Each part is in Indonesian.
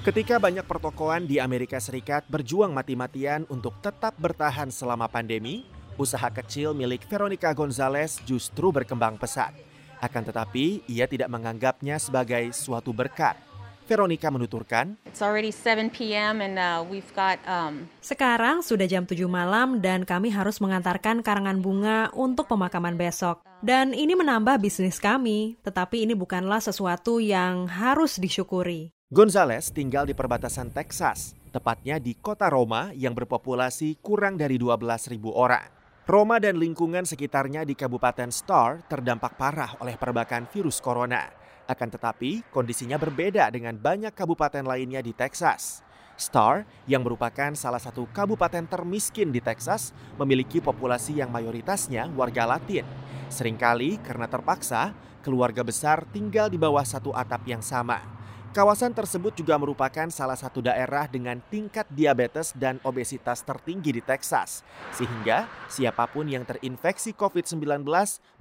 Ketika banyak pertokoan di Amerika Serikat berjuang mati-matian untuk tetap bertahan selama pandemi, usaha kecil milik Veronica Gonzalez justru berkembang pesat. Akan tetapi, ia tidak menganggapnya sebagai suatu berkat. Veronica menuturkan, It's already 7 p.m. and uh, we've got um, Sekarang sudah jam 7 malam dan kami harus mengantarkan karangan bunga untuk pemakaman besok. Dan ini menambah bisnis kami, tetapi ini bukanlah sesuatu yang harus disyukuri. Gonzales tinggal di perbatasan Texas, tepatnya di kota Roma yang berpopulasi kurang dari 12.000 orang. Roma dan lingkungan sekitarnya di Kabupaten Starr terdampak parah oleh perbakan virus corona. Akan tetapi, kondisinya berbeda dengan banyak kabupaten lainnya di Texas. Starr, yang merupakan salah satu kabupaten termiskin di Texas, memiliki populasi yang mayoritasnya warga Latin. Seringkali karena terpaksa, keluarga besar tinggal di bawah satu atap yang sama. Kawasan tersebut juga merupakan salah satu daerah dengan tingkat diabetes dan obesitas tertinggi di Texas, sehingga siapa pun yang terinfeksi COVID-19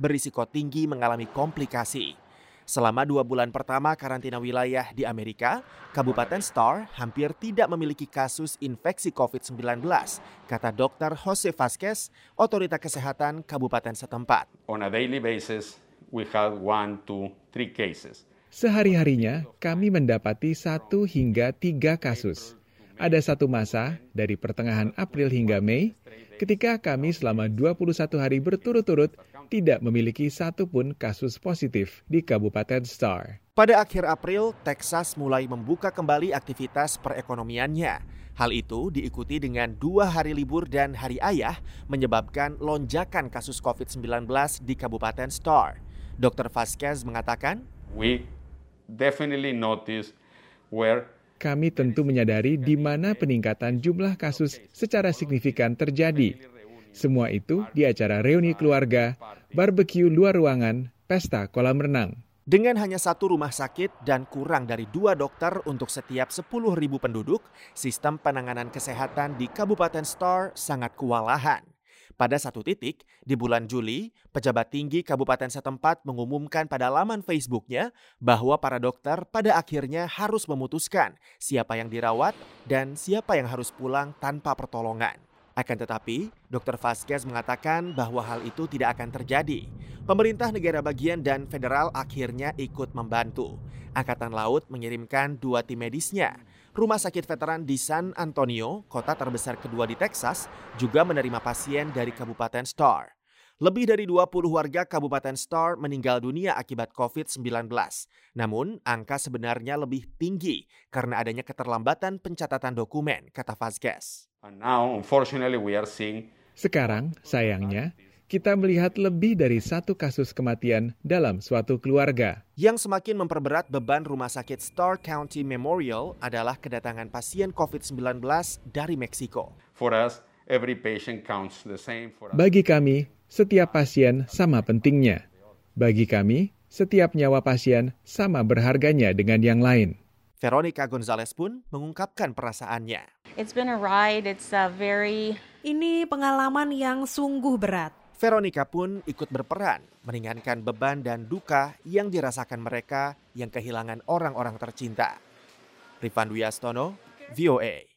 berisiko tinggi mengalami komplikasi. Selama dua bulan pertama karantina wilayah di Amerika, Kabupaten Starr hampir tidak memiliki kasus infeksi COVID-19, kata Dr. Jose Vasquez, otorita kesehatan kabupaten setempat. On a daily basis, we have one, two, three cases. Sehari-harinya kami mendapati satu hingga tiga kasus. Ada satu masa dari pertengahan April hingga Mei ketika kami selama 21 hari berturut-turut tidak memiliki satupun kasus positif di Kabupaten Starr. Pada akhir April, Texas mulai membuka kembali aktivitas perekonomiannya. Hal itu diikuti dengan dua hari libur dan hari ayah menyebabkan lonjakan kasus COVID-19 di Kabupaten Starr. Dr. Vasquez mengatakan, We Kami tentu menyadari di mana peningkatan jumlah kasus secara signifikan terjadi. Semua itu di acara reuni keluarga, barbeque luar ruangan, pesta kolam renang. Dengan hanya satu rumah sakit dan kurang dari dua dokter untuk setiap 10.000 penduduk, sistem penanganan kesehatan di Kabupaten Starr sangat kewalahan. Pada satu titik, di bulan Juli, pejabat tinggi kabupaten setempat mengumumkan pada laman Facebooknya bahwa para dokter pada akhirnya harus memutuskan siapa yang dirawat dan siapa yang harus pulang tanpa pertolongan. Akan tetapi, Dr. Vasquez mengatakan bahwa hal itu tidak akan terjadi. Pemerintah negara bagian dan federal akhirnya ikut membantu. Angkatan Laut mengirimkan dua tim medisnya. Rumah sakit veteran di San Antonio, kota terbesar kedua di Texas, juga menerima pasien dari Kabupaten Starr. Lebih dari 20 warga Kabupaten Starr meninggal dunia akibat COVID-19. Namun, angka sebenarnya lebih tinggi karena adanya keterlambatan pencatatan dokumen, kata Vasquez. and now unfortunately we are seeing Sekarang, sayangnya, kita melihat lebih dari satu kasus kematian dalam suatu keluarga. Yang semakin memperberat beban Rumah Sakit Starr County Memorial adalah kedatangan pasien COVID-19 dari Meksiko. for us every patient counts the same for us. Bagi kami, setiap pasien sama pentingnya. Bagi kami, setiap nyawa pasien sama berharganya dengan yang lain. Veronica Gonzalez pun mengungkapkan perasaannya. it's been a ride. It's uh, very Ini pengalaman yang sungguh berat. Veronica pun ikut berperan meringankan beban dan duka yang dirasakan mereka yang kehilangan orang-orang tercinta. Rifan Dwi Astono, VOA.